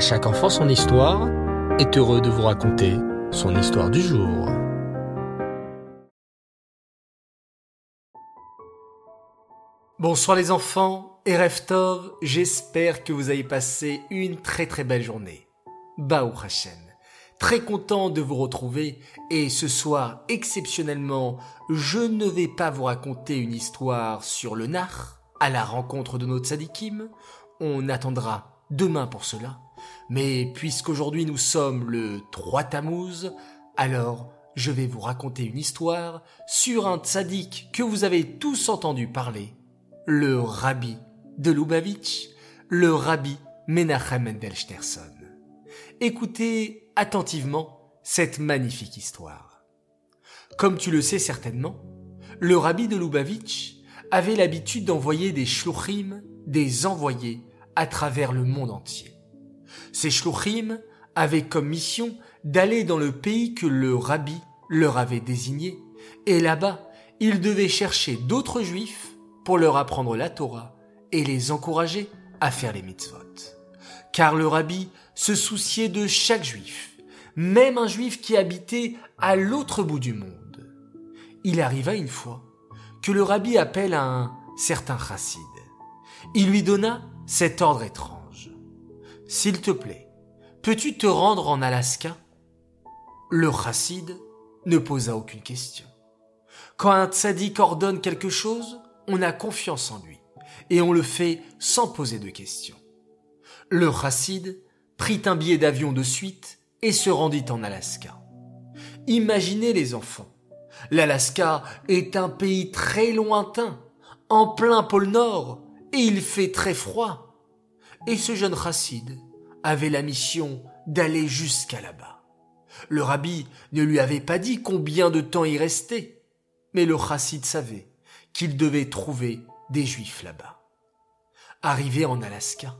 À chaque enfant son histoire est heureux de vous raconter son histoire du jour. Bonsoir les enfants et Reftov, j'espère que vous avez passé une très très belle journée. Baou Hashem. Très content de vous retrouver et ce soir, exceptionnellement, je ne vais pas vous raconter une histoire sur le nar à la rencontre de notre sadikim. On attendra demain pour cela. Mais puisqu'aujourd'hui nous sommes le 3 Tammuz, alors je vais vous raconter une histoire sur un tzaddik que vous avez tous entendu parler, le rabbi de Lubavitch, le rabbi Menachem Mendel Écoutez attentivement cette magnifique histoire. Comme tu le sais certainement, le rabbi de Lubavitch avait l'habitude d'envoyer des shluchim, des envoyés, à travers le monde entier. Ces shluchim avaient comme mission d'aller dans le pays que le rabbi leur avait désigné, et là-bas, ils devaient chercher d'autres juifs pour leur apprendre la Torah et les encourager à faire les mitzvot. Car le rabbi se souciait de chaque juif, même un juif qui habitait à l'autre bout du monde. Il arriva une fois que le rabbi appelle un certain chassid. Il lui donna cet ordre étrange. S'il te plaît, peux-tu te rendre en Alaska? Le chassid ne posa aucune question. Quand un tzaddik ordonne quelque chose, on a confiance en lui et on le fait sans poser de questions. Le chassid prit un billet d'avion de suite et se rendit en Alaska. Imaginez les enfants. L'Alaska est un pays très lointain, en plein pôle Nord, et il fait très froid. Et ce jeune chassid avait la mission d'aller jusqu'à là-bas. Le rabbi ne lui avait pas dit combien de temps y restait, mais le chassid savait qu'il devait trouver des juifs là-bas. Arrivé en Alaska,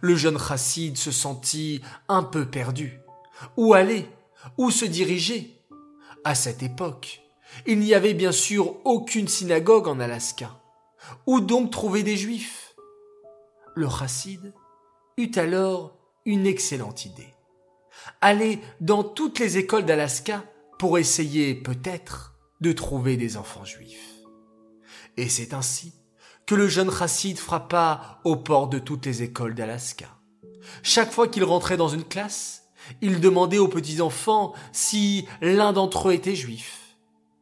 le jeune chassid se sentit un peu perdu. Où aller? Où se diriger? À cette époque, il n'y avait bien sûr aucune synagogue en Alaska. Où donc trouver des juifs? Le chassid eut alors une excellente idée. Aller dans toutes les écoles d'Alaska pour essayer peut-être de trouver des enfants juifs. Et c'est ainsi que le jeune chassid frappa aux portes de toutes les écoles d'Alaska. Chaque fois qu'il rentrait dans une classe, il demandait aux petits enfants si l'un d'entre eux était juif.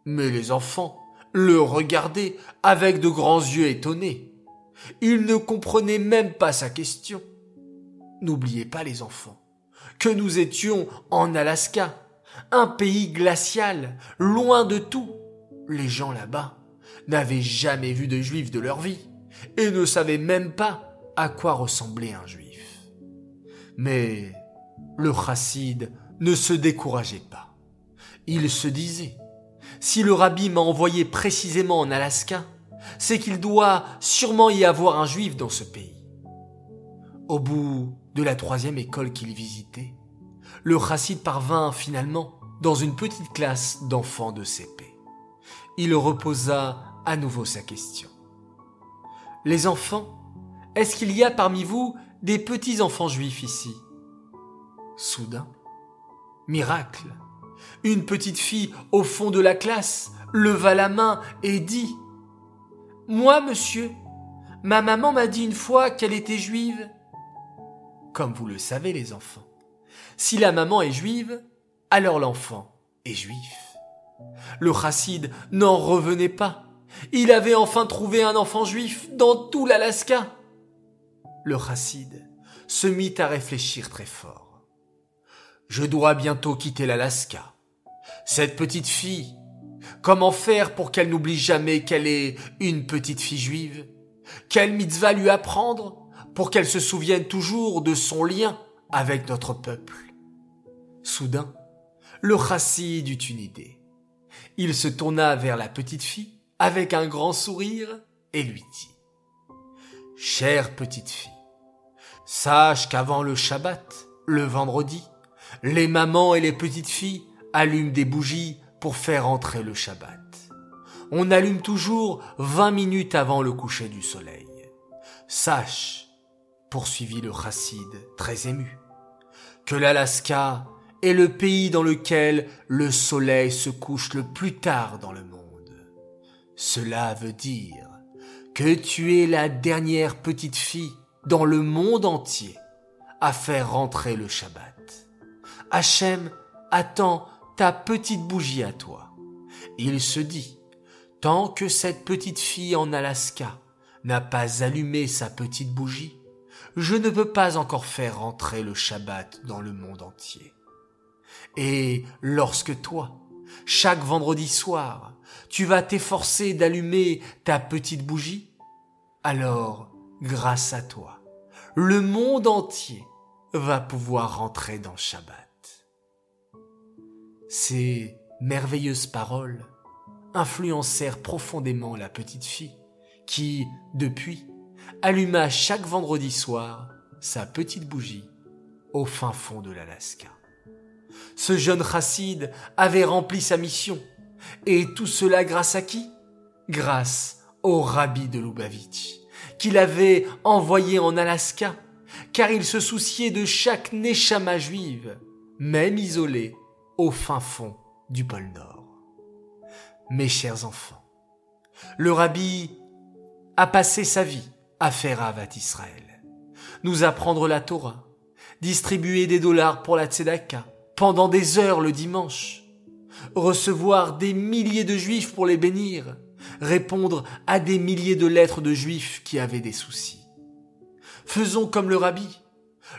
Mais les enfants le regardaient avec de grands yeux étonnés. Ils ne comprenaient même pas sa question. N'oubliez pas les enfants que nous étions en Alaska, un pays glacial, loin de tout. Les gens là-bas n'avaient jamais vu de juifs de leur vie et ne savaient même pas à quoi ressemblait un juif. Mais le chassid ne se décourageait pas. Il se disait, si le rabbi m'a envoyé précisément en Alaska, c'est qu'il doit sûrement y avoir un juif dans ce pays. Au bout de la troisième école qu'il visitait, le chassid parvint finalement dans une petite classe d'enfants de CP. Il reposa à nouveau sa question. Les enfants, est-ce qu'il y a parmi vous des petits enfants juifs ici? Soudain, miracle, une petite fille au fond de la classe leva la main et dit Moi, monsieur, ma maman m'a dit une fois qu'elle était juive. Comme vous le savez, les enfants, si la maman est juive, alors l'enfant est juif. Le chassid n'en revenait pas. Il avait enfin trouvé un enfant juif dans tout l'Alaska. Le chassid se mit à réfléchir très fort. Je dois bientôt quitter l'Alaska. Cette petite fille, comment faire pour qu'elle n'oublie jamais qu'elle est une petite fille juive? Quelle mitzvah lui apprendre pour qu'elle se souvienne toujours de son lien avec notre peuple? Soudain, le chassid eut une idée. Il se tourna vers la petite fille avec un grand sourire et lui dit Chère petite fille, sache qu'avant le Shabbat, le vendredi, les mamans et les petites filles allument des bougies pour faire entrer le Shabbat. On allume toujours vingt minutes avant le coucher du soleil. Sache, poursuivit le chassid très ému, que l'Alaska est le pays dans lequel le soleil se couche le plus tard dans le monde. Cela veut dire que tu es la dernière petite fille dans le monde entier à faire rentrer le Shabbat. Hachem attend ta petite bougie à toi. Il se dit, tant que cette petite fille en Alaska n'a pas allumé sa petite bougie, je ne peux pas encore faire rentrer le Shabbat dans le monde entier. Et lorsque toi, chaque vendredi soir, tu vas t'efforcer d'allumer ta petite bougie, alors, grâce à toi, le monde entier va pouvoir rentrer dans Shabbat. Ces merveilleuses paroles influencèrent profondément la petite fille, qui, depuis, alluma chaque vendredi soir sa petite bougie au fin fond de l'Alaska. Ce jeune chassid avait rempli sa mission, et tout cela grâce à qui? Grâce au rabbi de Lubavitch, qu'il avait envoyé en Alaska, car il se souciait de chaque neshama juive, même isolée au fin fond du pôle Nord. Mes chers enfants, le rabbi a passé sa vie à faire Avat Israël, nous apprendre la Torah, distribuer des dollars pour la Tzedaka pendant des heures le dimanche, recevoir des milliers de juifs pour les bénir, répondre à des milliers de lettres de juifs qui avaient des soucis. Faisons comme le rabbi.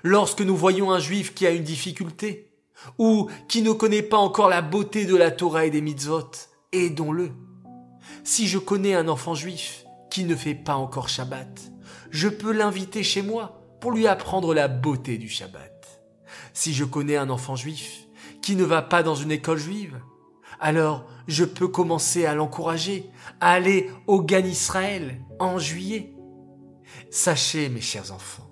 Lorsque nous voyons un juif qui a une difficulté, ou qui ne connaît pas encore la beauté de la Torah et des mitzvot, aidons-le. Si je connais un enfant juif qui ne fait pas encore Shabbat, je peux l'inviter chez moi pour lui apprendre la beauté du Shabbat. Si je connais un enfant juif qui ne va pas dans une école juive, alors je peux commencer à l'encourager à aller au Gan Israël en juillet. Sachez, mes chers enfants,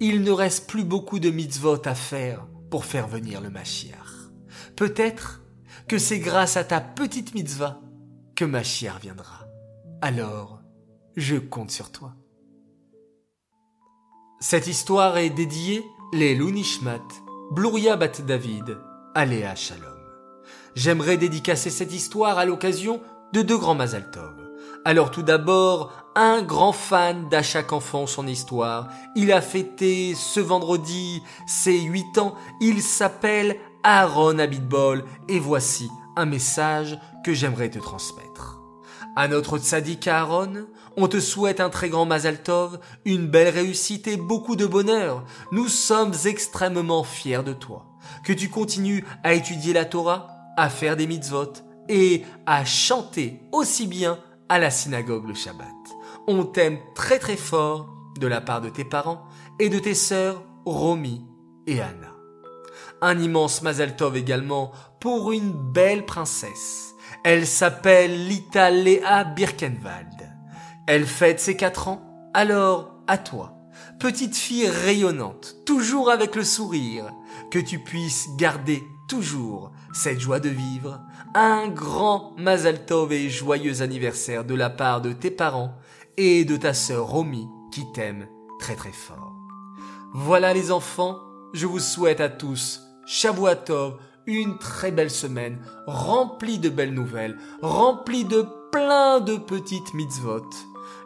il ne reste plus beaucoup de mitzvot à faire pour faire venir le Mashiach. Peut-être que c'est grâce à ta petite mitzvah que Mashiach viendra. Alors, je compte sur toi. Cette histoire est dédiée les Lunishmat, Bluria Bat David, Aléa Shalom. J'aimerais dédicacer cette histoire à l'occasion de deux grands Mazal Tov. Alors tout d'abord, un grand fan d'à chaque enfant son histoire. Il a fêté ce vendredi ses huit ans. Il s'appelle Aaron Abitbol et voici un message que j'aimerais te transmettre. À notre tzaddik Aaron, on te souhaite un très grand Mazal Tov, une belle réussite et beaucoup de bonheur. Nous sommes extrêmement fiers de toi. Que tu continues à étudier la Torah, à faire des mitzvot et à chanter aussi bien à la synagogue le Shabbat. On t'aime très très fort de la part de tes parents et de tes sœurs Romy et Anna. Un immense Mazal Tov également pour une belle princesse. Elle s'appelle Lita Lea Birkenwald. Elle fête ses quatre ans. Alors, à toi, petite fille rayonnante, toujours avec le sourire, que tu puisses garder toujours cette joie de vivre, un grand Mazal Tov et joyeux anniversaire de la part de tes parents et de ta sœur Romy qui t'aime très très fort. Voilà les enfants, je vous souhaite à tous Shavuatov, une très belle semaine remplie de belles nouvelles, remplie de plein de petites mitzvot.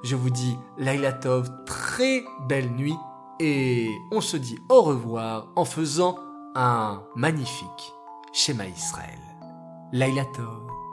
Je vous dis Laila Tov, très belle nuit et on se dit au revoir en faisant un magnifique schéma Israël. Laila Tov.